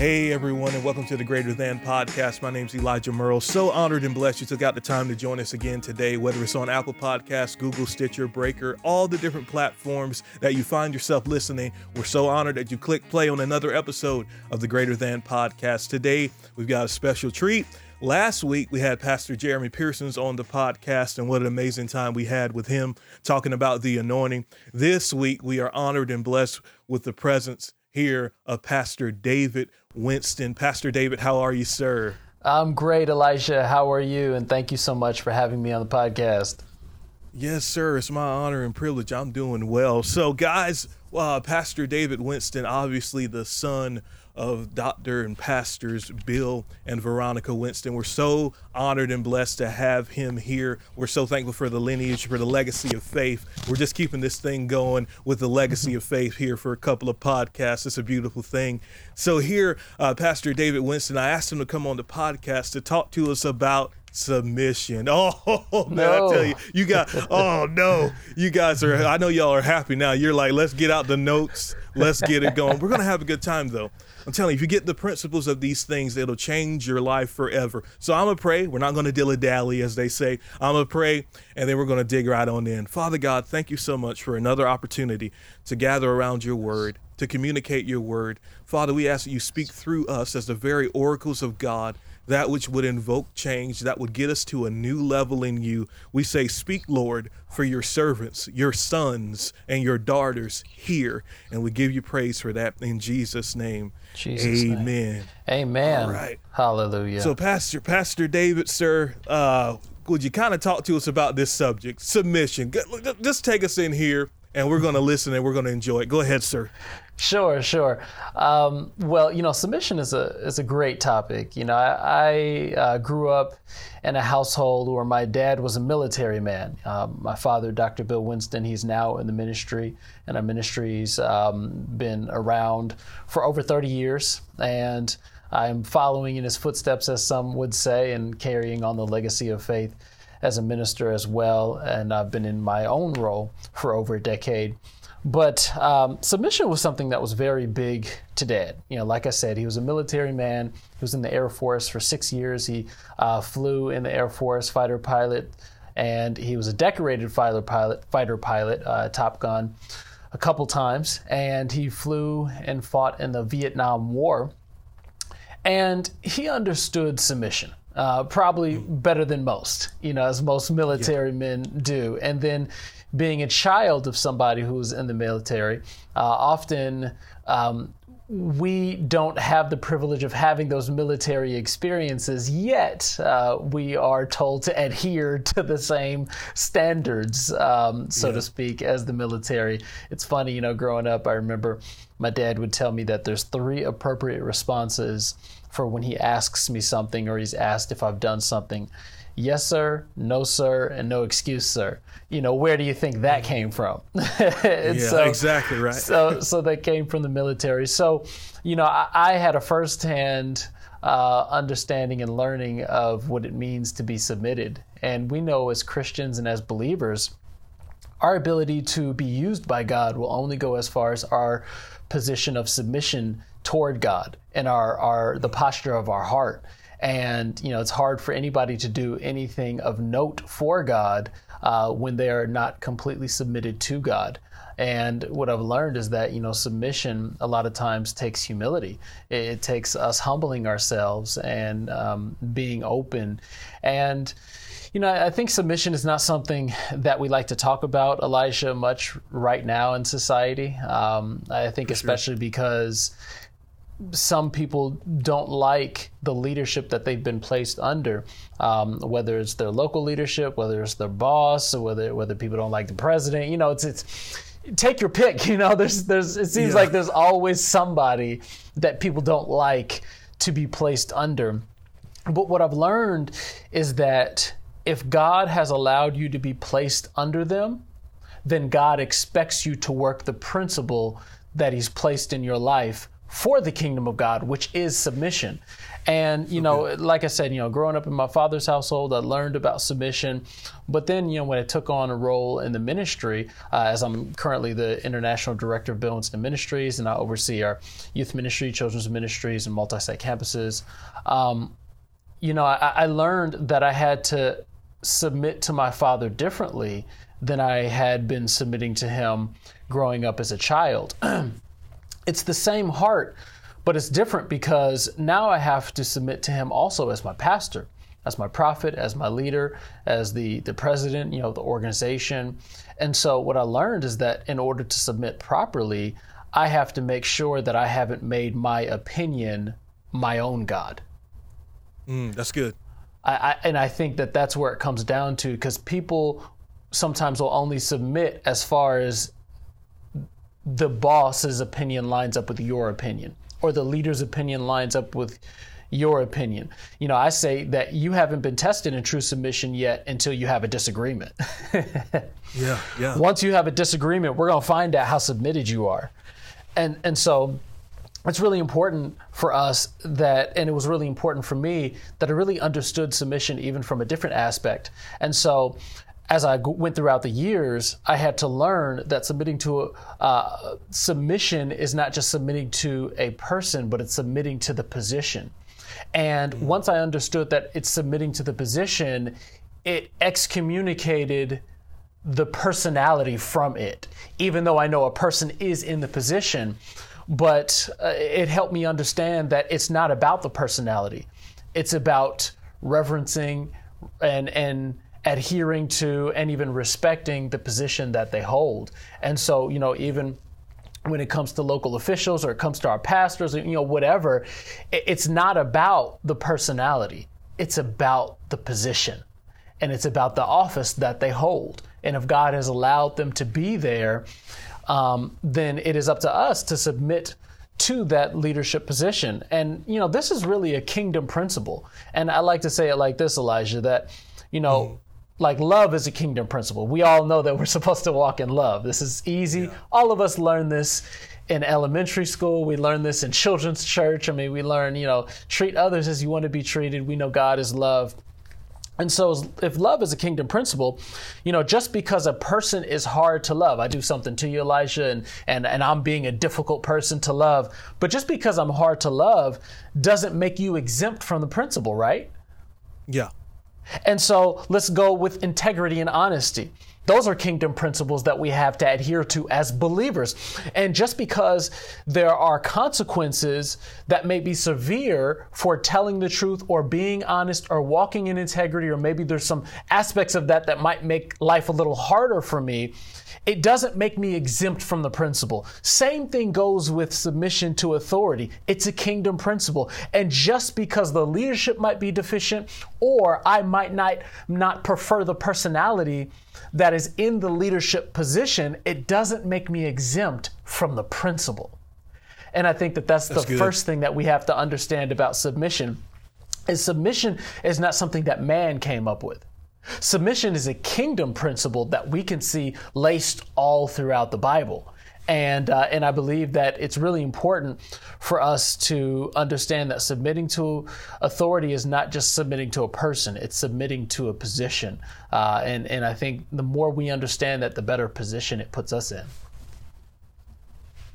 Hey everyone, and welcome to the Greater Than Podcast. My name is Elijah Merle. So honored and blessed you took out the time to join us again today, whether it's on Apple Podcasts, Google, Stitcher, Breaker, all the different platforms that you find yourself listening. We're so honored that you click play on another episode of the Greater Than Podcast. Today, we've got a special treat. Last week, we had Pastor Jeremy Pearsons on the podcast, and what an amazing time we had with him talking about the anointing. This week, we are honored and blessed with the presence here of Pastor David Winston. Pastor David, how are you, sir? I'm great, Elijah. How are you? And thank you so much for having me on the podcast. Yes, sir. It's my honor and privilege. I'm doing well. So, guys, uh, Pastor David Winston, obviously the son of Dr. and Pastors Bill and Veronica Winston. We're so honored and blessed to have him here. We're so thankful for the lineage, for the legacy of faith. We're just keeping this thing going with the legacy of faith here for a couple of podcasts. It's a beautiful thing. So, here, uh, Pastor David Winston, I asked him to come on the podcast to talk to us about submission. Oh man, no. I tell you, you got. Oh no, you guys are. I know y'all are happy now. You're like, let's get out the notes. Let's get it going. We're gonna have a good time though. I'm telling you, if you get the principles of these things, it'll change your life forever. So I'm gonna pray. We're not gonna dilly dally, as they say. I'm gonna pray, and then we're gonna dig right on in. Father God, thank you so much for another opportunity to gather around your word to communicate your word. Father, we ask that you speak through us as the very oracles of God that which would invoke change, that would get us to a new level in you. We say, Speak, Lord, for your servants, your sons, and your daughters here. And we give you praise for that in Jesus' name. Jesus Amen. Name. Amen. All right. Hallelujah. So, Pastor, Pastor David, sir, uh, would you kind of talk to us about this subject, submission? Just take us in here and we're going to listen and we're going to enjoy it. Go ahead, sir. Sure, sure. Um, well, you know, submission is a is a great topic. You know, I, I uh, grew up in a household where my dad was a military man. Um, my father, Dr. Bill Winston, he's now in the ministry, and our ministry's um, been around for over 30 years, and I'm following in his footsteps, as some would say, and carrying on the legacy of faith as a minister as well. And I've been in my own role for over a decade. But um, submission was something that was very big to Dad. You know, like I said, he was a military man. He was in the Air Force for six years. He uh, flew in the Air Force, fighter pilot, and he was a decorated fighter pilot, fighter pilot, uh, Top Gun, a couple times. And he flew and fought in the Vietnam War. And he understood submission. Uh, probably better than most, you know, as most military yeah. men do. And then being a child of somebody who's in the military, uh, often um, we don't have the privilege of having those military experiences yet. Uh, we are told to adhere to the same standards, um, so yeah. to speak, as the military. It's funny, you know, growing up, I remember my dad would tell me that there's three appropriate responses for when he asks me something or he's asked if I've done something yes sir no sir and no excuse sir. You know where do you think that came from? Yeah so, exactly right. so so that came from the military. So you know i, I had a firsthand uh, understanding and learning of what it means to be submitted. And we know as christians and as believers our ability to be used by god will only go as far as our position of submission toward god and our, our the posture of our heart and you know it's hard for anybody to do anything of note for God uh, when they are not completely submitted to God. And what I've learned is that you know submission a lot of times takes humility. It, it takes us humbling ourselves and um, being open. And you know, I think submission is not something that we like to talk about, Elijah, much right now in society. Um, I think, For especially sure. because some people don't like the leadership that they've been placed under, um, whether it's their local leadership, whether it's their boss, or whether whether people don't like the president. You know, it's it's take your pick. You know, there's there's it seems yeah. like there's always somebody that people don't like to be placed under. But what I've learned is that if God has allowed you to be placed under them, then God expects you to work the principle that He's placed in your life for the kingdom of God, which is submission. And, you know, like I said, you know, growing up in my father's household, I learned about submission. But then, you know, when I took on a role in the ministry, uh, as I'm currently the international director of Bill Winston Ministries, and I oversee our youth ministry, children's ministries, and multi site campuses, um, you know, I, I learned that I had to submit to my father differently than I had been submitting to him growing up as a child. it's the same heart but it's different because now I have to submit to him also as my pastor, as my prophet, as my leader, as the, the president, you know, the organization. And so what I learned is that in order to submit properly, I have to make sure that I haven't made my opinion my own God. Mm, that's good. I, I, and I think that that's where it comes down to because people sometimes will only submit as far as the boss's opinion lines up with your opinion or the leader's opinion lines up with your opinion. You know, I say that you haven't been tested in true submission yet until you have a disagreement. yeah, yeah. Once you have a disagreement, we're going to find out how submitted you are. And and so it's really important for us that and it was really important for me that I really understood submission even from a different aspect. And so as I went throughout the years, I had to learn that submitting to a uh, submission is not just submitting to a person, but it's submitting to the position. And mm-hmm. once I understood that it's submitting to the position, it excommunicated the personality from it, even though I know a person is in the position. But uh, it helped me understand that it's not about the personality, it's about reverencing and, and, adhering to and even respecting the position that they hold. And so, you know, even when it comes to local officials or it comes to our pastors, you know, whatever, it's not about the personality. It's about the position and it's about the office that they hold. And if God has allowed them to be there, um, then it is up to us to submit to that leadership position. And, you know, this is really a kingdom principle. And I like to say it like this, Elijah, that, you know, mm like love is a kingdom principle. We all know that we're supposed to walk in love. This is easy. Yeah. All of us learn this in elementary school. We learn this in children's church. I mean, we learn, you know, treat others as you want to be treated. We know God is love. And so, if love is a kingdom principle, you know, just because a person is hard to love, I do something to you, Elijah, and, and, and I'm being a difficult person to love, but just because I'm hard to love doesn't make you exempt from the principle, right? Yeah. And so let's go with integrity and honesty. Those are kingdom principles that we have to adhere to as believers. And just because there are consequences that may be severe for telling the truth or being honest or walking in integrity, or maybe there's some aspects of that that might make life a little harder for me, it doesn't make me exempt from the principle. Same thing goes with submission to authority. It's a kingdom principle. And just because the leadership might be deficient or I might not, not prefer the personality that is in the leadership position, it doesn't make me exempt from the principle. And I think that that's, that's the good. first thing that we have to understand about submission. Is submission is not something that man came up with. Submission is a kingdom principle that we can see laced all throughout the Bible. And, uh, and I believe that it's really important for us to understand that submitting to authority is not just submitting to a person, it's submitting to a position. Uh, and, and I think the more we understand that, the better position it puts us in.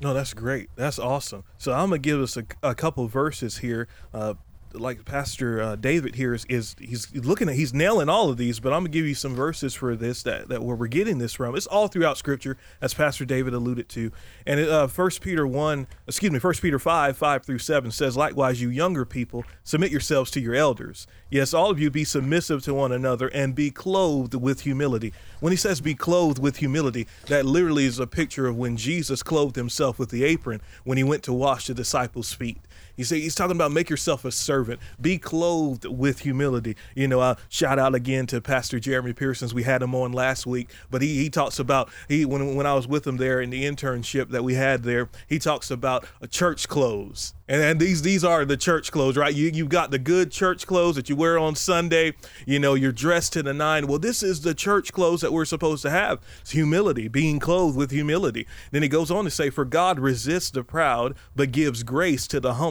No, that's great. That's awesome. So I'm gonna give us a, a couple verses here. Uh, like Pastor uh, David here is, is he's looking at he's nailing all of these, but I'm gonna give you some verses for this that, that where we're getting this from. It's all throughout Scripture, as Pastor David alluded to, and uh, First Peter one, excuse me, First Peter five five through seven says, likewise, you younger people, submit yourselves to your elders. Yes, all of you be submissive to one another and be clothed with humility. When he says be clothed with humility, that literally is a picture of when Jesus clothed himself with the apron when he went to wash the disciples' feet He's he's talking about make yourself a servant, be clothed with humility. You know, I shout out again to Pastor Jeremy Pearsons. We had him on last week, but he he talks about he when when I was with him there in the internship that we had there, he talks about church clothes. And, and these these are the church clothes, right? You you've got the good church clothes that you wear on Sunday. You know, you're dressed to the nine. Well, this is the church clothes that we're supposed to have. It's humility, being clothed with humility. Then he goes on to say, For God resists the proud, but gives grace to the humble.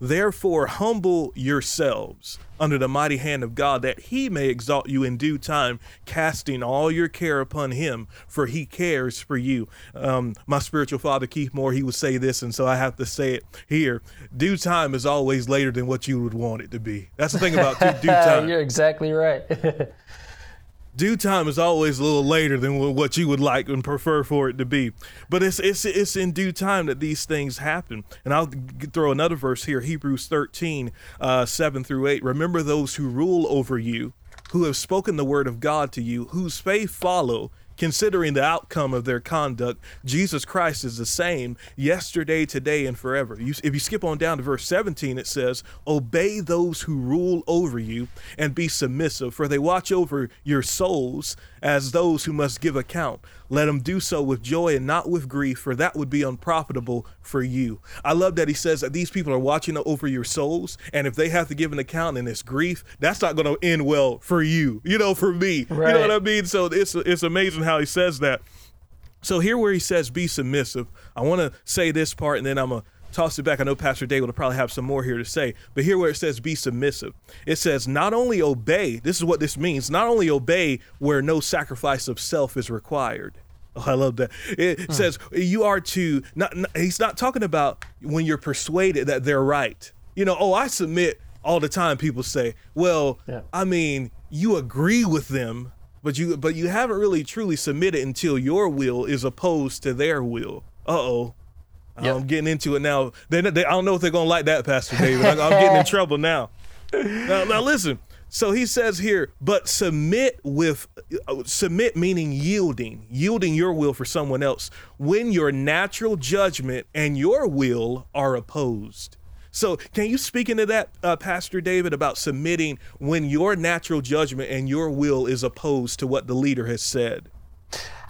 Therefore, humble yourselves under the mighty hand of God, that he may exalt you in due time, casting all your care upon him, for he cares for you. Um, my spiritual father, Keith Moore, he would say this, and so I have to say it here. Due time is always later than what you would want it to be. That's the thing about due time. You're exactly right. due time is always a little later than what you would like and prefer for it to be. But it's it's it's in due time that these things happen. And I'll throw another verse here, Hebrews 13, uh, 7 through 8. Remember those who rule over you, who have spoken the word of God to you, whose faith follow Considering the outcome of their conduct, Jesus Christ is the same yesterday, today, and forever. You, if you skip on down to verse 17, it says, Obey those who rule over you and be submissive, for they watch over your souls as those who must give account. Let them do so with joy and not with grief, for that would be unprofitable for you. I love that he says that these people are watching over your souls, and if they have to give an account and it's grief, that's not going to end well for you, you know, for me. Right. You know what I mean? So it's, it's amazing how he says that. So here where he says be submissive, I want to say this part and then I'm going to toss it back. I know Pastor David will probably have some more here to say, but here where it says be submissive, it says not only obey, this is what this means, not only obey where no sacrifice of self is required. Oh, I love that. It hmm. says you are to not, not, he's not talking about when you're persuaded that they're right. You know, oh, I submit all the time people say, "Well, yeah. I mean, you agree with them, but you but you haven't really truly submitted until your will is opposed to their will." Uh-oh. Yep. I'm getting into it now. They, they, I don't know if they're gonna like that, Pastor David. I, am getting in trouble now. Now, now listen. So he says here, but submit with uh, submit meaning yielding, yielding your will for someone else when your natural judgment and your will are opposed. So, can you speak into that, uh, Pastor David, about submitting when your natural judgment and your will is opposed to what the leader has said?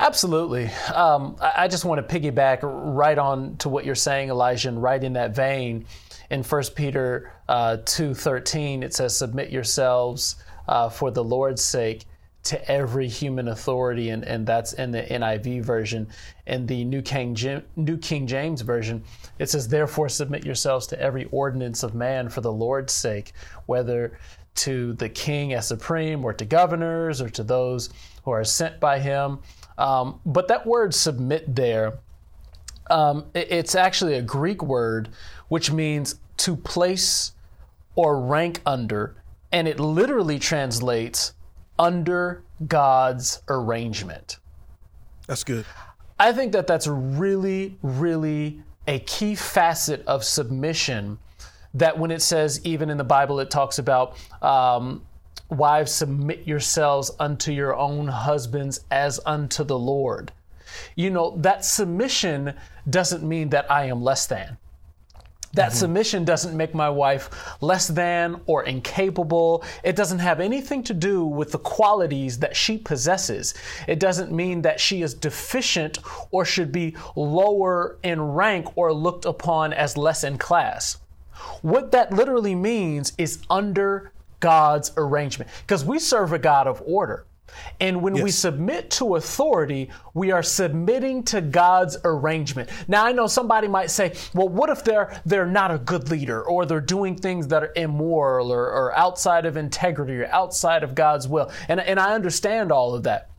Absolutely. Um, I just want to piggyback right on to what you're saying, Elijah, and right in that vein. In 1 Peter uh, 2.13, it says, Submit yourselves uh, for the Lord's sake to every human authority, and, and that's in the NIV version. In the New King, New King James version, it says, Therefore submit yourselves to every ordinance of man for the Lord's sake, whether to the king as supreme, or to governors, or to those who are sent by him. Um, but that word submit there, um, it, it's actually a Greek word which means to place or rank under, and it literally translates under God's arrangement. That's good. I think that that's really, really a key facet of submission. That when it says, even in the Bible, it talks about um, Wives, submit yourselves unto your own husbands as unto the Lord. You know, that submission doesn't mean that I am less than. That mm-hmm. submission doesn't make my wife less than or incapable. It doesn't have anything to do with the qualities that she possesses. It doesn't mean that she is deficient or should be lower in rank or looked upon as less in class. What that literally means is under God's arrangement because we serve a God of order. And when yes. we submit to authority, we are submitting to God's arrangement. Now I know somebody might say, well, what if they're they're not a good leader or they're doing things that are immoral or, or outside of integrity or outside of God's will? And, and I understand all of that.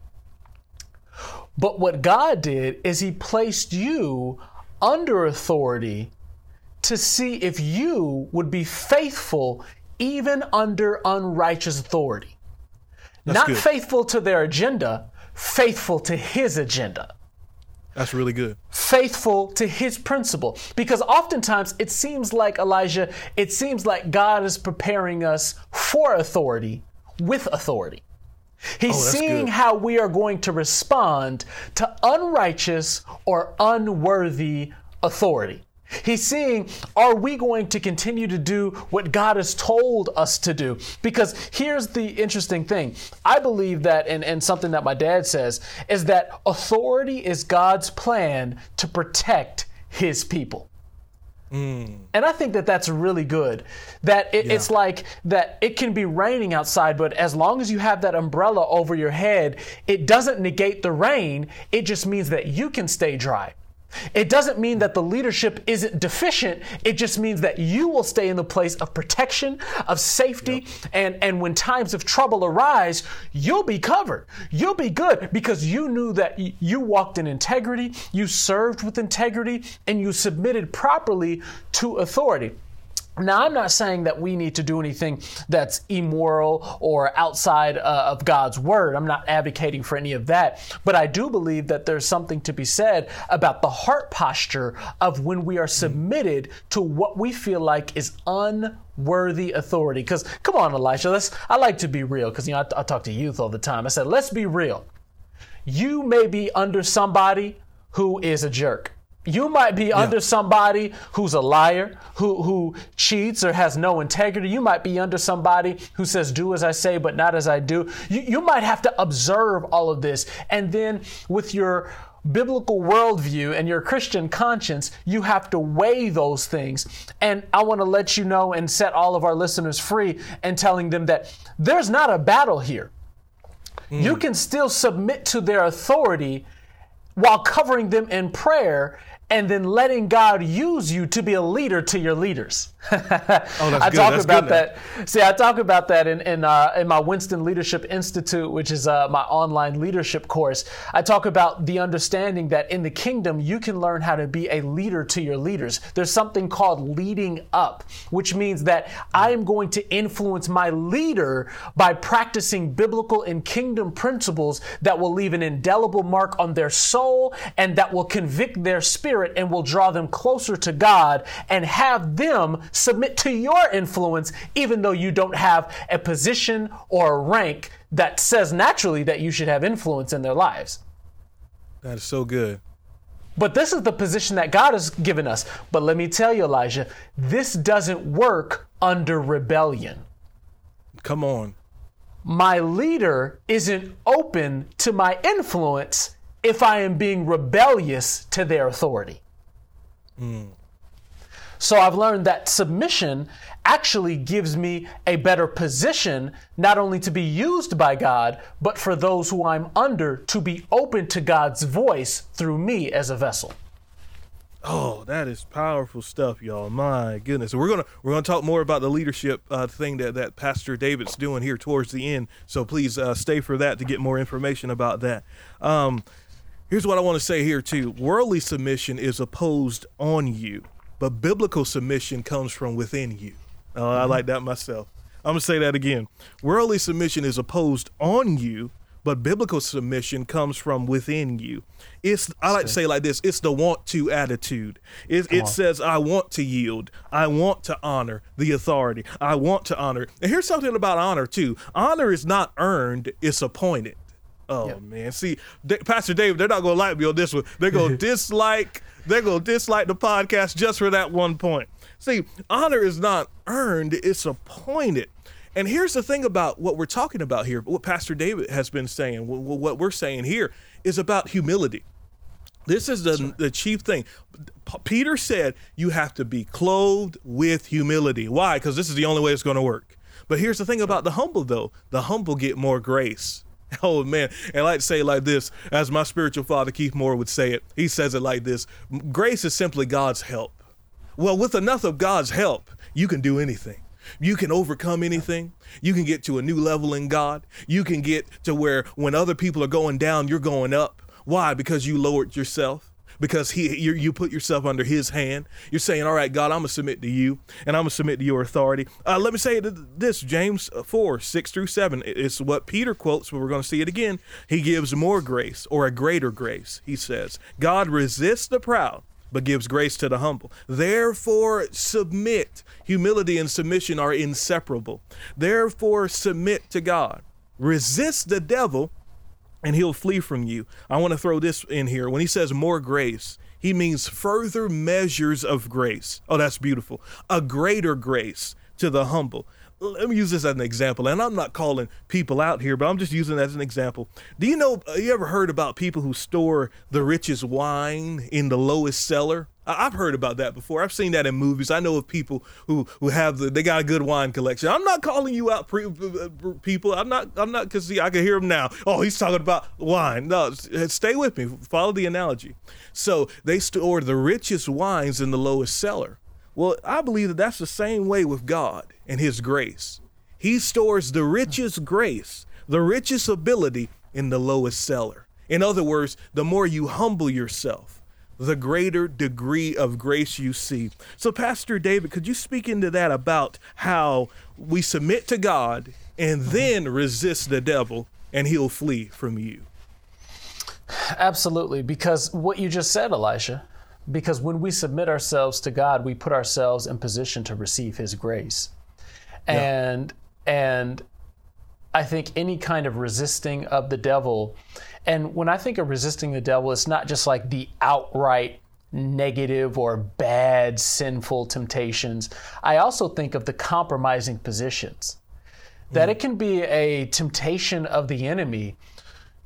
But what God did is He placed you under authority to see if you would be faithful even under unrighteous authority. That's Not good. faithful to their agenda, faithful to his agenda. That's really good. Faithful to his principle. Because oftentimes it seems like, Elijah, it seems like God is preparing us for authority with authority. He's oh, seeing good. how we are going to respond to unrighteous or unworthy authority. He's seeing, are we going to continue to do what God has told us to do? Because here's the interesting thing. I believe that, and, and something that my dad says, is that authority is God's plan to protect his people. Mm. And I think that that's really good. That it, yeah. it's like that it can be raining outside, but as long as you have that umbrella over your head, it doesn't negate the rain. It just means that you can stay dry. It doesn't mean that the leadership isn't deficient. It just means that you will stay in the place of protection, of safety, yep. and, and when times of trouble arise, you'll be covered. You'll be good because you knew that you walked in integrity, you served with integrity, and you submitted properly to authority. Now, I'm not saying that we need to do anything that's immoral or outside uh, of God's word. I'm not advocating for any of that. But I do believe that there's something to be said about the heart posture of when we are submitted to what we feel like is unworthy authority. Because, come on, Elijah, let's, I like to be real because, you know, I, I talk to youth all the time. I said, let's be real. You may be under somebody who is a jerk. You might be yeah. under somebody who's a liar, who, who cheats or has no integrity. You might be under somebody who says, Do as I say, but not as I do. You, you might have to observe all of this. And then with your biblical worldview and your Christian conscience, you have to weigh those things. And I want to let you know and set all of our listeners free and telling them that there's not a battle here. Mm. You can still submit to their authority while covering them in prayer and then letting God use you to be a leader to your leaders. oh, I good. talk that's about that. See, I talk about that in in, uh, in my Winston Leadership Institute, which is uh, my online leadership course. I talk about the understanding that in the kingdom you can learn how to be a leader to your leaders. There's something called leading up, which means that I am going to influence my leader by practicing biblical and kingdom principles that will leave an indelible mark on their soul and that will convict their spirit and will draw them closer to God and have them submit to your influence, even though you don't have a position or a rank that says naturally that you should have influence in their lives. That is so good. But this is the position that God has given us. But let me tell you, Elijah, this doesn't work under rebellion. Come on. My leader isn't open to my influence if I am being rebellious to their authority. Mm. So I've learned that submission actually gives me a better position, not only to be used by God, but for those who I'm under to be open to God's voice through me as a vessel. Oh, that is powerful stuff, y'all. My goodness. we're gonna we're gonna talk more about the leadership uh, thing that that Pastor David's doing here towards the end. So please uh, stay for that to get more information about that. Um, here's what I want to say here too. Worldly submission is opposed on you but biblical submission comes from within you. Uh, mm-hmm. I like that myself. I'm going to say that again. Worldly submission is opposed on you, but biblical submission comes from within you. It's I like to say like this, it's the want to attitude. It, it says I want to yield. I want to honor the authority. I want to honor. And here's something about honor too. Honor is not earned, it's appointed. Oh yep. man, see, Pastor David, they're not gonna like me on this one. They're gonna dislike they're to dislike the podcast just for that one point. See, honor is not earned, it's appointed. And here's the thing about what we're talking about here, what Pastor David has been saying, what we're saying here is about humility. This is the, the chief thing. Peter said you have to be clothed with humility. Why? Because this is the only way it's going to work. But here's the thing about the humble, though the humble get more grace. Oh man, and I like to say like this, as my spiritual father Keith Moore would say it. He says it like this: Grace is simply God's help. Well, with enough of God's help, you can do anything. You can overcome anything. You can get to a new level in God. You can get to where when other people are going down, you're going up. Why? Because you lowered yourself because he you, you put yourself under his hand. You're saying, "All right, God, I'm gonna submit to you, and I'm gonna submit to your authority." Uh, let me say this: James four six through seven. It's what Peter quotes, but we're gonna see it again. He gives more grace or a greater grace. He says, "God resists the proud." But gives grace to the humble. Therefore, submit. Humility and submission are inseparable. Therefore, submit to God. Resist the devil, and he'll flee from you. I want to throw this in here. When he says more grace, He means further measures of grace. Oh, that's beautiful. A greater grace to the humble. Let me use this as an example, and I'm not calling people out here, but I'm just using as an example. Do you know, uh, you ever heard about people who store the richest wine in the lowest cellar? I've heard about that before. I've seen that in movies. I know of people who who have the they got a good wine collection. I'm not calling you out, pre, uh, people. I'm not. I'm not because see I can hear him now. Oh, he's talking about wine. No, stay with me. Follow the analogy. So they store the richest wines in the lowest cellar. Well, I believe that that's the same way with God and His grace. He stores the richest grace, the richest ability in the lowest cellar. In other words, the more you humble yourself, the greater degree of grace you see. So, Pastor David, could you speak into that about how we submit to God and mm-hmm. then resist the devil and he'll flee from you? Absolutely, because what you just said, Elijah, because when we submit ourselves to God, we put ourselves in position to receive His grace. Yeah. And and I think any kind of resisting of the devil, and when I think of resisting the devil, it's not just like the outright negative or bad sinful temptations. I also think of the compromising positions. That mm. it can be a temptation of the enemy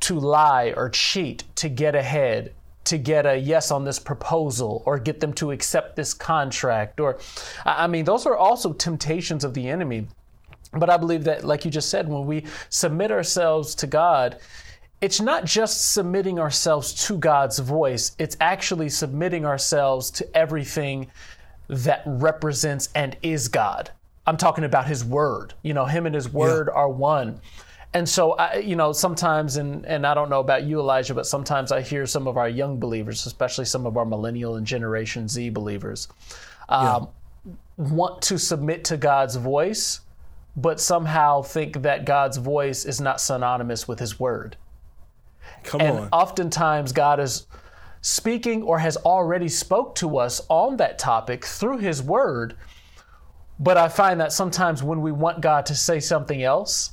to lie or cheat to get ahead to get a yes on this proposal or get them to accept this contract or i mean those are also temptations of the enemy. But i believe that like you just said when we submit ourselves to god it's not just submitting ourselves to god's voice. It's actually submitting ourselves to everything that represents and is god. I'm talking about his word. You know him and his word yeah. are one and so, I, you know, sometimes, and, and I don't know about you, Elijah, but sometimes I hear some of our young believers, especially some of our millennial and Generation Z believers, um, yeah. want to submit to God's voice, but somehow think that God's voice is not synonymous with His word. Come and on. oftentimes, God is speaking or has already spoke to us on that topic through His word. But I find that sometimes when we want God to say something else,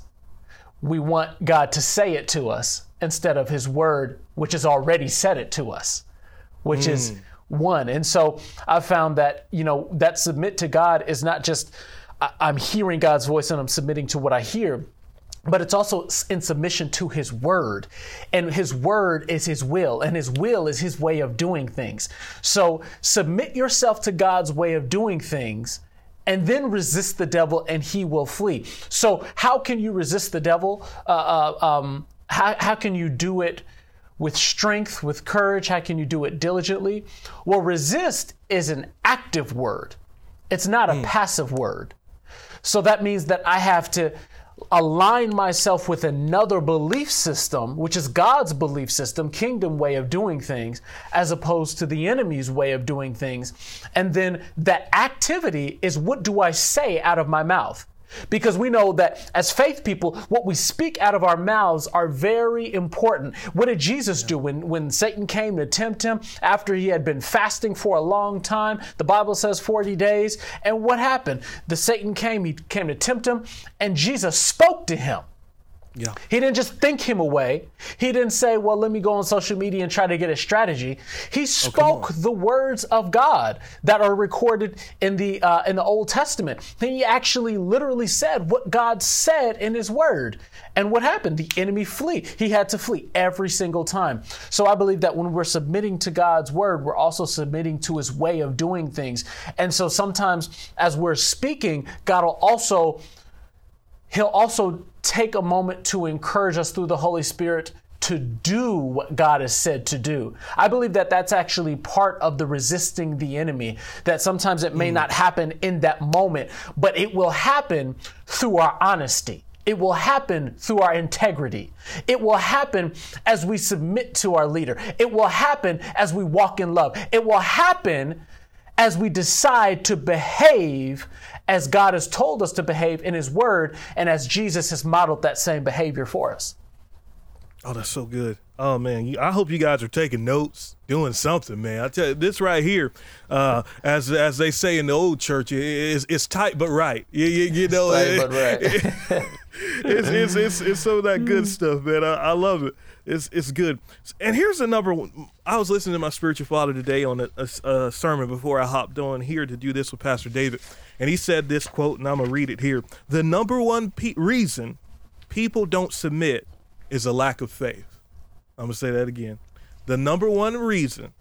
we want God to say it to us instead of His Word, which has already said it to us, which mm. is one. And so I've found that, you know, that submit to God is not just I'm hearing God's voice and I'm submitting to what I hear, but it's also in submission to his word and his word is his will and his will is his way of doing things so submit yourself to god's way of doing things and then resist the devil and he will flee. So, how can you resist the devil? Uh, uh, um, how, how can you do it with strength, with courage? How can you do it diligently? Well, resist is an active word, it's not a mm. passive word. So, that means that I have to align myself with another belief system, which is God's belief system, kingdom way of doing things, as opposed to the enemy's way of doing things. And then that activity is what do I say out of my mouth? Because we know that as faith people, what we speak out of our mouths are very important. What did Jesus do when, when Satan came to tempt him after he had been fasting for a long time? The Bible says 40 days. And what happened? The Satan came, he came to tempt him, and Jesus spoke to him. Yeah. He didn't just think him away. He didn't say, well, let me go on social media and try to get a strategy. He oh, spoke oh, the words of God that are recorded in the, uh, in the Old Testament. He actually literally said what God said in his word. And what happened? The enemy flee. He had to flee every single time. So I believe that when we're submitting to God's word, we're also submitting to his way of doing things. And so sometimes as we're speaking, God will also He'll also take a moment to encourage us through the Holy Spirit to do what God has said to do. I believe that that's actually part of the resisting the enemy, that sometimes it may mm. not happen in that moment, but it will happen through our honesty. It will happen through our integrity. It will happen as we submit to our leader. It will happen as we walk in love. It will happen as we decide to behave as God has told us to behave in His Word and as Jesus has modeled that same behavior for us. Oh, that's so good. Oh man, I hope you guys are taking notes, doing something, man. I tell you, this right here, uh, as as they say in the old church, is it's tight but right. You, you, you know, tight but right. it's, it's, it's, it's some of that good mm. stuff, man. I, I love it. It's, it's good. And here's the number one. I was listening to my spiritual father today on a, a, a sermon before I hopped on here to do this with Pastor David. And he said this quote, and I'm going to read it here. The number one pe- reason people don't submit is a lack of faith. I'm going to say that again. The number one reason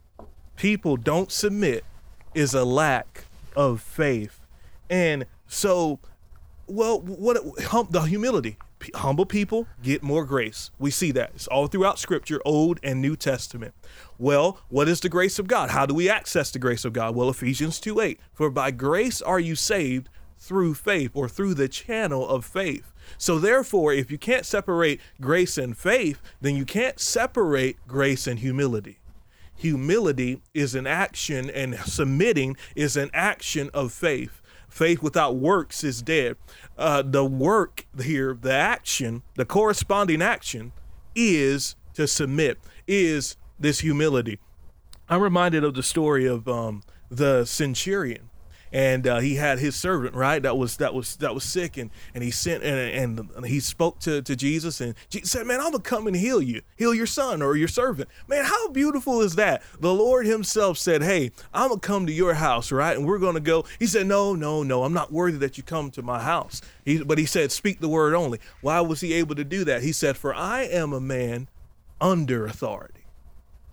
people don't submit is a lack of faith. And so, well, what hum, the humility. Humble people get more grace. We see that. It's all throughout Scripture, Old and New Testament. Well, what is the grace of God? How do we access the grace of God? Well, Ephesians 2 8. For by grace are you saved through faith or through the channel of faith. So, therefore, if you can't separate grace and faith, then you can't separate grace and humility. Humility is an action, and submitting is an action of faith. Faith without works is dead. Uh, the work here, the action, the corresponding action is to submit, is this humility. I'm reminded of the story of um, the centurion and uh, he had his servant right that was that was that was sick. And and he sent and, and he spoke to, to jesus and jesus said man i'm gonna come and heal you heal your son or your servant. Man how beautiful is that? The lord himself said hey i'm gonna come to your house right and we're gonna go. He said no no no i'm not worthy that you come to my house. He, but he said speak the word only. Why was he able to do that? He said for i am a man under authority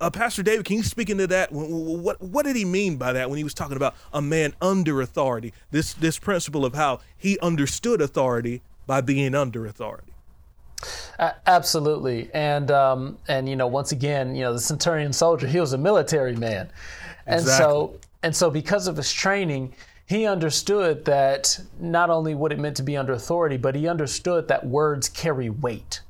uh, Pastor David, can you speak into that? What what did he mean by that when he was talking about a man under authority? This this principle of how he understood authority by being under authority. Uh, absolutely, and um, and you know once again, you know the centurion soldier, he was a military man, and exactly. so and so because of his training, he understood that not only what it meant to be under authority, but he understood that words carry weight.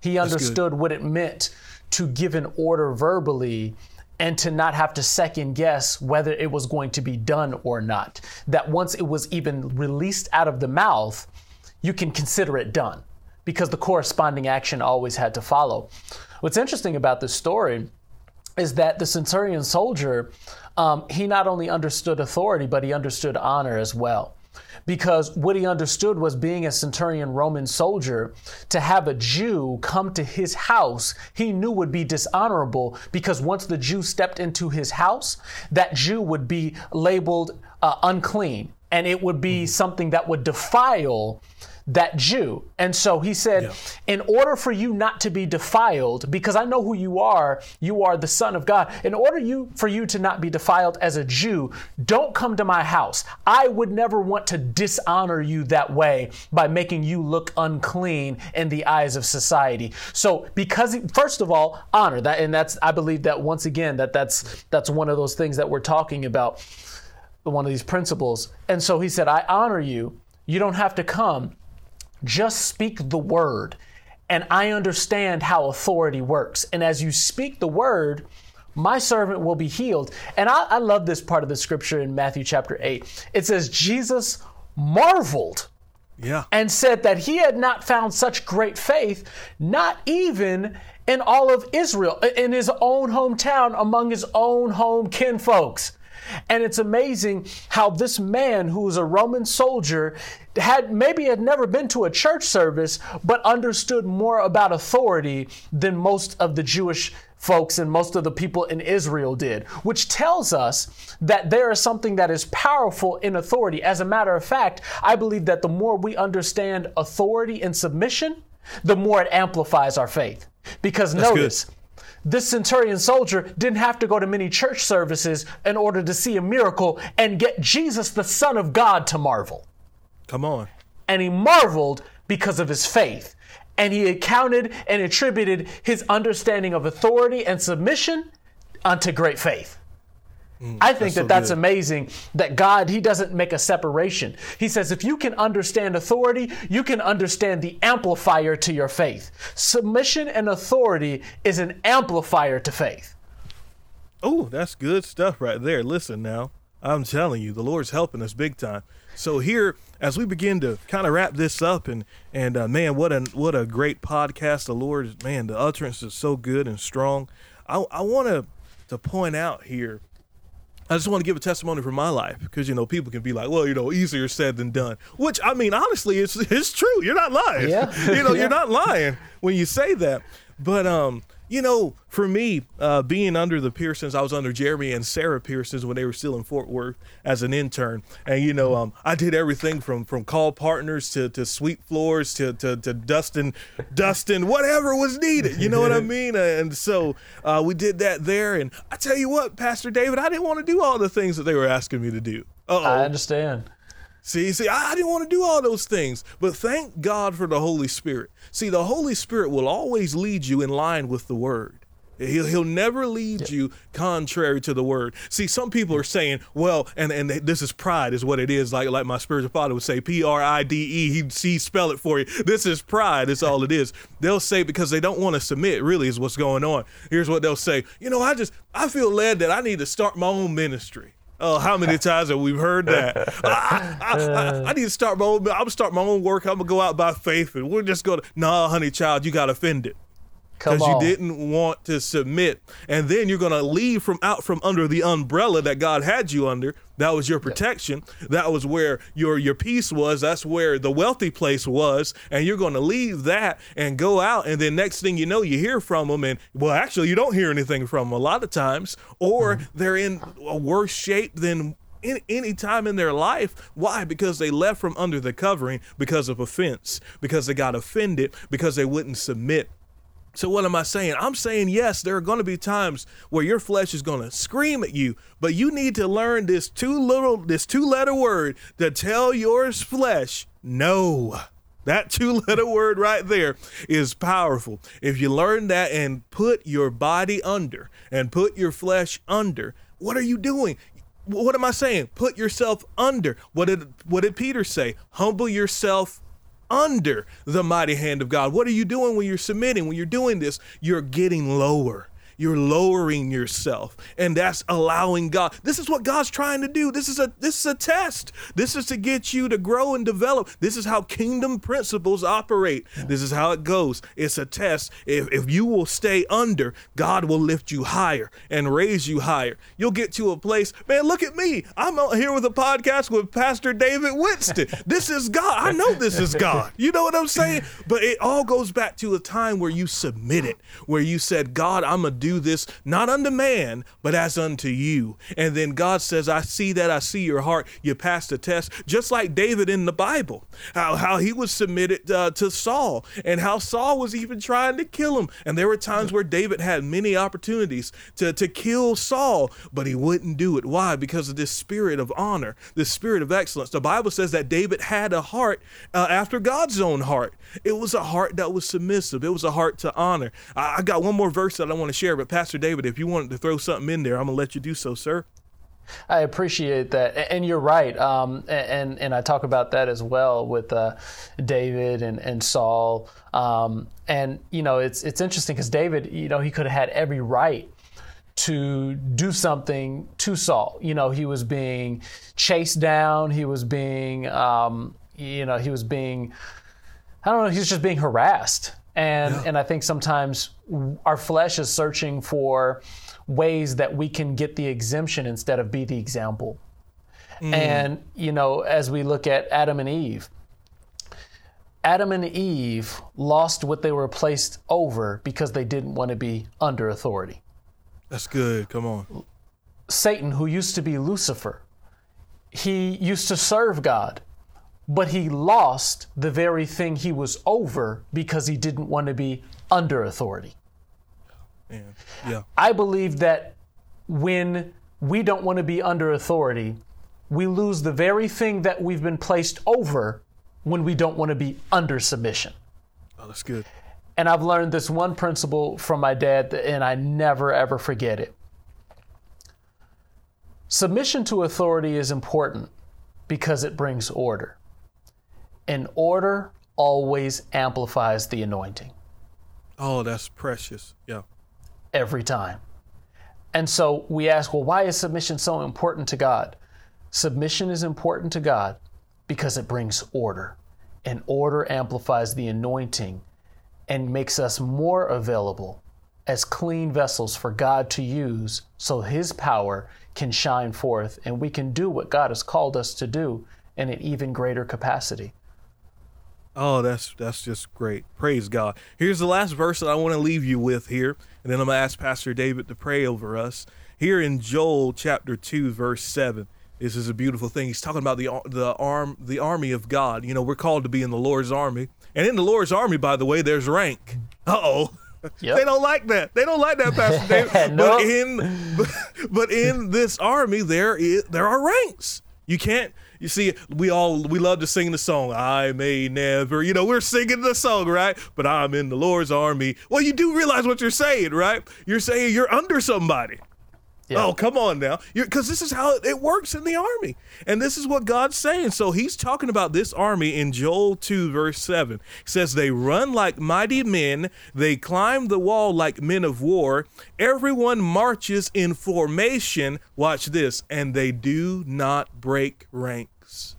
He understood what it meant to give an order verbally and to not have to second guess whether it was going to be done or not. That once it was even released out of the mouth, you can consider it done because the corresponding action always had to follow. What's interesting about this story is that the centurion soldier, um, he not only understood authority, but he understood honor as well because what he understood was being a centurion Roman soldier, to have a Jew come to his house, he knew would be dishonorable because once the Jew stepped into his house, that Jew would be labeled uh, unclean and it would be mm-hmm. something that would defile that Jew. And so he said, yeah. in order for you not to be defiled, because I know who you are, you are the son of God. In order you for you to not be defiled as a Jew, don't come to my house. I would never want to dishonor you that way by making you look unclean in the eyes of society. So because first of all, honor that and that's I believe that once again that that's that's one of those things that we're talking about one of these principles. And so he said, I honor you. You don't have to come. Just speak the word. And I understand how authority works. And as you speak the word, my servant will be healed. And I, I love this part of the scripture in Matthew chapter 8. It says, Jesus marveled yeah. and said that he had not found such great faith, not even in all of Israel, in his own hometown, among his own home kinfolks. And it's amazing how this man who was a Roman soldier had maybe had never been to a church service, but understood more about authority than most of the Jewish folks and most of the people in Israel did, which tells us that there is something that is powerful in authority. As a matter of fact, I believe that the more we understand authority and submission, the more it amplifies our faith. Because That's notice, good this centurion soldier didn't have to go to many church services in order to see a miracle and get Jesus, the Son of God, to marvel. Come on. And he marveled because of his faith. And he accounted and attributed his understanding of authority and submission unto great faith. Mm, I think that's that so that's good. amazing that God, He doesn't make a separation. He says, if you can understand authority, you can understand the amplifier to your faith. Submission and authority is an amplifier to faith. Oh, that's good stuff right there. Listen now, I'm telling you, the Lord's helping us big time. So here, as we begin to kind of wrap this up, and and uh, man, what a what a great podcast! The Lord, man, the utterance is so good and strong. I I want to to point out here I just want to give a testimony from my life because you know people can be like, well, you know, easier said than done. Which I mean, honestly, it's it's true. You're not lying. Yeah. you know, Yeah. you're not lying when you say that. But um, you know, for me, uh, being under the Pearsons, I was under Jeremy and Sarah Pearsons when they were still in Fort Worth as an intern, and you know, um, I did everything from from call partners to to sweep floors to to, to dusting, dusting whatever was needed. You know what I mean? And so uh, we did that there, and I tell you what, Pastor David, I didn't want to do all the things that they were asking me to do. Uh I understand. See, see, I didn't want to do all those things, but thank God for the Holy Spirit. See, the Holy Spirit will always lead you in line with the Word. He'll, he'll never lead you contrary to the word. See, some people are saying, well, and, and this is pride, is what it is. Like like my spiritual father would say, P R I D E. He he spell it for you. This is pride. That's all it is. They'll say because they don't want to submit. Really, is what's going on. Here's what they'll say. You know, I just I feel led that I need to start my own ministry. Oh, how many times have we heard that? I, I, I, I need to start my own. I'm gonna start my own work. I'm gonna go out by faith, and we're just gonna. Nah, honey, child, you got offended because you didn't want to submit, and then you're gonna leave from out from under the umbrella that God had you under. That was your protection. That was where your your peace was. That's where the wealthy place was, and you're gonna leave that and go out, and then next thing you know, you hear from them, and well, actually, you don't hear anything from them a lot of times, or mm-hmm. they're in a worse shape than any, any time in their life. Why? Because they left from under the covering because of offense, because they got offended, because they wouldn't submit. So what am I saying? I'm saying yes, there are going to be times where your flesh is going to scream at you, but you need to learn this two little this two letter word to tell your flesh no. That two letter word right there is powerful. If you learn that and put your body under and put your flesh under, what are you doing? What am I saying? Put yourself under. What did what did Peter say? Humble yourself under the mighty hand of God. What are you doing when you're submitting? When you're doing this, you're getting lower. You're lowering yourself, and that's allowing God. This is what God's trying to do. This is a this is a test. This is to get you to grow and develop. This is how kingdom principles operate. This is how it goes. It's a test. If if you will stay under, God will lift you higher and raise you higher. You'll get to a place. Man, look at me. I'm out here with a podcast with Pastor David Winston. This is God. I know this is God. You know what I'm saying? But it all goes back to a time where you submitted, where you said, God, I'm to do this not unto man, but as unto you. And then God says, I see that. I see your heart. You passed the test. Just like David in the Bible, how, how he was submitted uh, to Saul and how Saul was even trying to kill him. And there were times where David had many opportunities to, to kill Saul, but he wouldn't do it. Why? Because of this spirit of honor, this spirit of excellence. The Bible says that David had a heart uh, after God's own heart. It was a heart that was submissive. It was a heart to honor. I, I got one more verse that I want to share, but Pastor David, if you wanted to throw something in there, I'm gonna let you do so, sir. I appreciate that, and you're right. Um, and and I talk about that as well with uh, David and and Saul. Um, and you know, it's it's interesting because David, you know, he could have had every right to do something to Saul. You know, he was being chased down. He was being, um, you know, he was being, I don't know, he was just being harassed. And and I think sometimes our flesh is searching for ways that we can get the exemption instead of be the example. Mm. And you know, as we look at Adam and Eve, Adam and Eve lost what they were placed over because they didn't want to be under authority. That's good. Come on. Satan, who used to be Lucifer, he used to serve God, but he lost the very thing he was over because he didn't want to be under authority. Man. Yeah. I believe that when we don't want to be under authority, we lose the very thing that we've been placed over when we don't want to be under submission. Oh, that's good. And I've learned this one principle from my dad, and I never ever forget it. Submission to authority is important because it brings order. And order always amplifies the anointing Oh, that's precious. Yeah. every time. And so we ask, well, why is submission so important to God? Submission is important to God because it brings order, and order amplifies the anointing and makes us more available as clean vessels for God to use so His power can shine forth and we can do what God has called us to do in an even greater capacity. Oh, that's that's just great. Praise God. Here's the last verse that I want to leave you with here, and then I'm gonna ask Pastor David to pray over us. Here in Joel chapter two, verse seven. This is a beautiful thing. He's talking about the the arm the army of God. You know, we're called to be in the Lord's army, and in the Lord's army, by the way, there's rank. Uh oh. Yep. They don't like that. They don't like that, Pastor David. nope. But in but, but in this army, there is there are ranks. You can't you see, we all we love to sing the song, I may never, you know, we're singing the song, right? But I'm in the Lord's army. Well, you do realize what you're saying, right? You're saying you're under somebody. Yeah. Oh, come on now. Because this is how it works in the army. And this is what God's saying. So he's talking about this army in Joel 2, verse 7. He says, They run like mighty men, they climb the wall like men of war. Everyone marches in formation. Watch this. And they do not break ranks.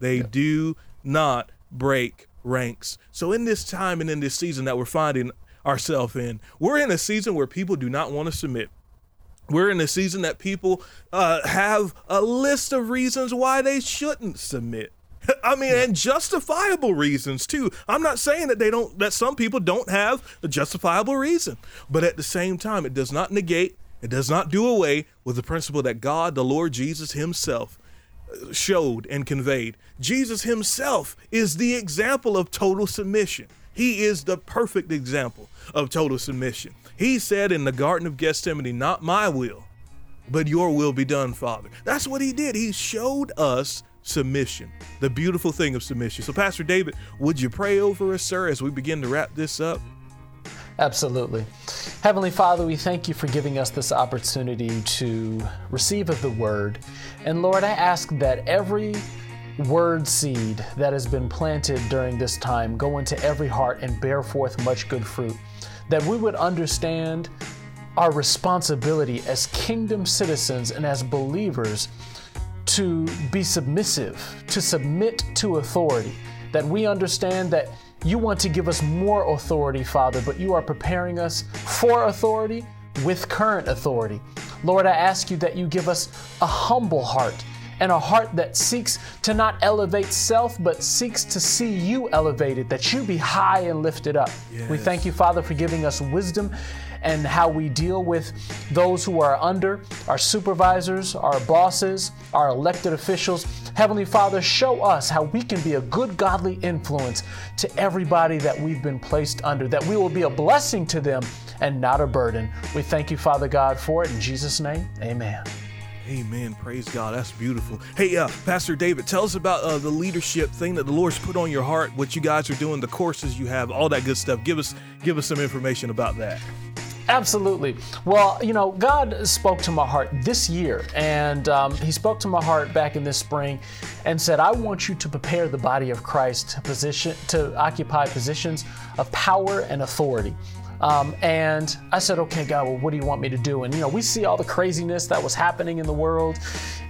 They yeah. do not break ranks. So in this time and in this season that we're finding ourselves in, we're in a season where people do not want to submit. We're in a season that people uh, have a list of reasons why they shouldn't submit. I mean, yeah. and justifiable reasons too. I'm not saying that they don't, that some people don't have a justifiable reason, but at the same time, it does not negate, it does not do away with the principle that God, the Lord Jesus Himself, uh, showed and conveyed. Jesus Himself is the example of total submission. He is the perfect example of total submission. He said in the Garden of Gethsemane, Not my will, but your will be done, Father. That's what he did. He showed us submission, the beautiful thing of submission. So, Pastor David, would you pray over us, sir, as we begin to wrap this up? Absolutely. Heavenly Father, we thank you for giving us this opportunity to receive of the word. And Lord, I ask that every word seed that has been planted during this time go into every heart and bear forth much good fruit that we would understand our responsibility as kingdom citizens and as believers to be submissive, to submit to authority, that we understand that you want to give us more authority, Father, but you are preparing us for authority with current authority. Lord, I ask you that you give us a humble heart and a heart that seeks to not elevate self, but seeks to see you elevated, that you be high and lifted up. Yes. We thank you, Father, for giving us wisdom and how we deal with those who are under, our supervisors, our bosses, our elected officials. Heavenly Father, show us how we can be a good, godly influence to everybody that we've been placed under, that we will be a blessing to them and not a burden. We thank you, Father God, for it. In Jesus' name, amen. Amen. Praise God. That's beautiful. Hey, uh, Pastor David, tell us about uh, the leadership thing that the Lord's put on your heart, what you guys are doing, the courses you have, all that good stuff. Give us give us some information about that. Absolutely. Well, you know, God spoke to my heart this year, and um, He spoke to my heart back in this spring, and said, "I want you to prepare the body of Christ to position to occupy positions of power and authority." Um, and I said, okay, God, well, what do you want me to do? And, you know, we see all the craziness that was happening in the world.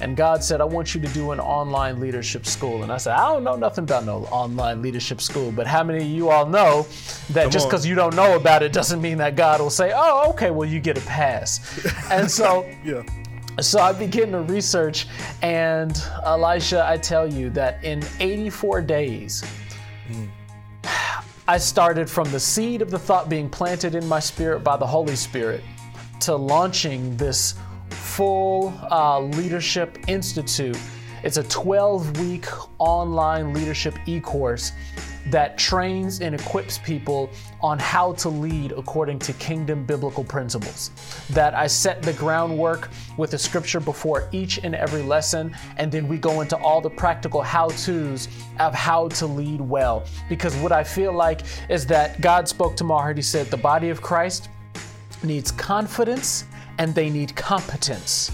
And God said, I want you to do an online leadership school. And I said, I don't know nothing about no online leadership school. But how many of you all know that Come just because you don't know about it doesn't mean that God will say, oh, okay, well, you get a pass. and so, yeah. So I begin to research, and Elijah, I tell you that in 84 days, mm. I started from the seed of the thought being planted in my spirit by the Holy Spirit to launching this full uh, leadership institute. It's a 12 week online leadership e course that trains and equips people on how to lead according to kingdom biblical principles. That I set the groundwork with the scripture before each and every lesson, and then we go into all the practical how to's of how to lead well. Because what I feel like is that God spoke to my heart, He said, the body of Christ needs confidence and they need competence.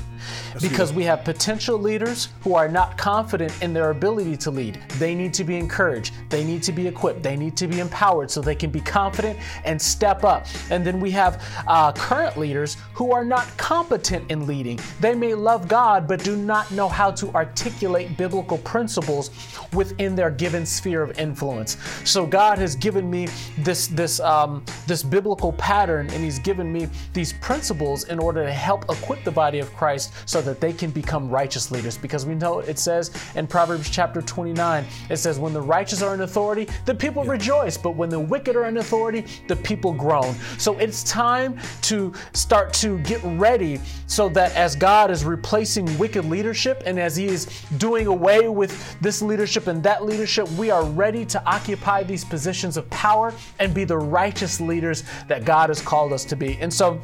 Because we have potential leaders who are not confident in their ability to lead. They need to be encouraged, they need to be equipped, they need to be empowered so they can be confident and step up. And then we have uh, current leaders who are not competent in leading. They may love God, but do not know how to articulate biblical principles within their given sphere of influence. So God has given me this this um, this biblical pattern, and He's given me these principles in order to help equip the body of Christ so that they can become righteous leaders. Because we know it says in Proverbs chapter 29, it says, "When the righteous are in authority, the people yeah. rejoice, but when the wicked are in authority, the people groan." So it's time to start to get ready so that as God is replacing wicked leadership and as He is doing away with this leadership and that leadership, we are ready to occupy these positions of power and be the righteous leaders that God has called us to be. And so,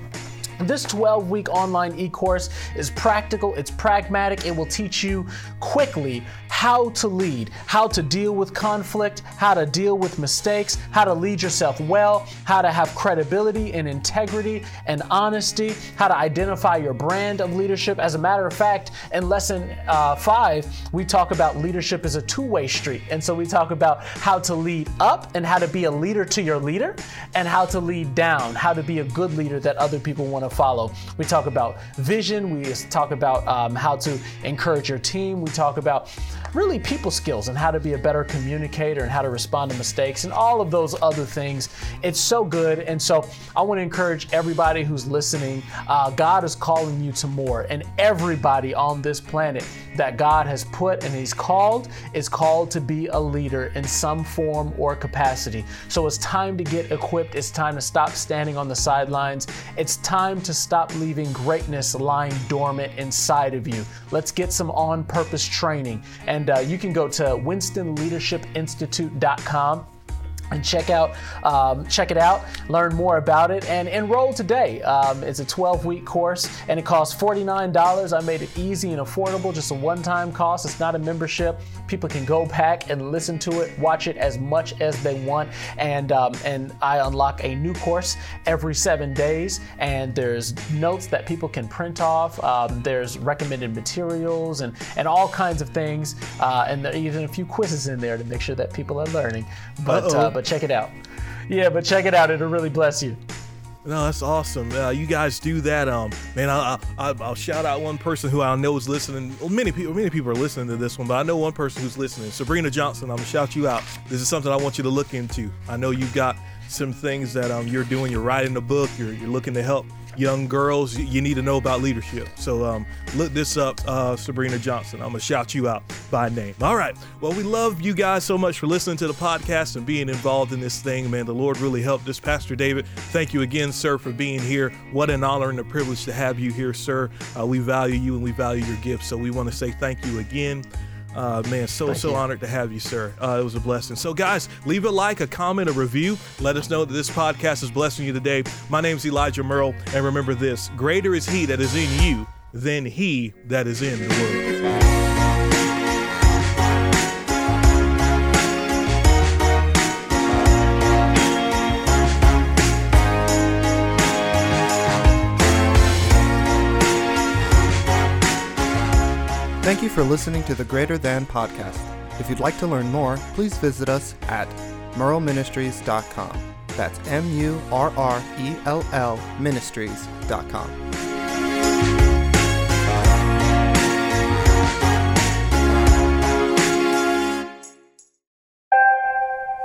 this 12 week online e course is practical, it's pragmatic, it will teach you quickly how to lead, how to deal with conflict, how to deal with mistakes, how to lead yourself well, how to have credibility and integrity and honesty, how to identify your brand of leadership. As a matter of fact, in lesson uh, five, we talk about leadership as a two way street. And so we talk about how to lead up and how to be a leader to your leader, and how to lead down, how to be a good leader that other people want to follow. We talk about vision, we talk about um, how to encourage your team, we talk about really people skills and how to be a better communicator and how to respond to mistakes and all of those other things. It's so good. And so I want to encourage everybody who's listening uh, God is calling you to more. And everybody on this planet that God has put and He's called is called to be a leader in some form or capacity. So it's time to get equipped. It's time to stop standing on the sidelines. It's time to stop leaving greatness lying dormant inside of you. Let's get some on purpose training. And uh, you can go to winstonleadershipinstitute.com and check out um, check it out learn more about it and enroll today. Um, it's a 12 week course and it costs $49 i made it easy and affordable just a one-time cost. It's not a membership. People can go back and listen to it watch it as much as they want and um, and i unlock a new course every seven days. And there's notes that people can print off. Um, there's recommended materials and and all kinds of things. Uh, and there even a few quizzes in there to make sure that people are learning. But uh, but check it out. Yeah, but check it out. It'll really bless you. No, that's awesome. Uh, you guys do that. Um, man, I, I, will shout out one person who I know is listening. Well, many people, many people are listening to this one, but I know one person who's listening. Sabrina Johnson, I'm gonna shout you out. This is something I want you to look into. I know you've got some things that um, you're doing. You're writing a book. You're, you're looking to help young girls, you need to know about leadership. So um, look this up, uh, Sabrina Johnson. I'm going to shout you out by name. All right. Well, we love you guys so much for listening to the podcast and being involved in this thing, man. The Lord really helped us. Pastor David, thank you again, sir, for being here. What an honor and a privilege to have you here, sir. Uh, we value you and we value your gifts. So we want to say thank you again. Uh, man, so Thank so you. honored to have you, sir. Uh, it was a blessing. So, guys, leave a like, a comment, a review. Let us know that this podcast is blessing you today. My name's Elijah Murrell, and remember this: greater is He that is in you than He that is in the world. Thank you for listening to the Greater Than podcast. If you'd like to learn more, please visit us at murrellministries.com. That's M U R R E L L ministries.com.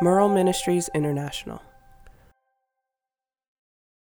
Murrell Ministries International.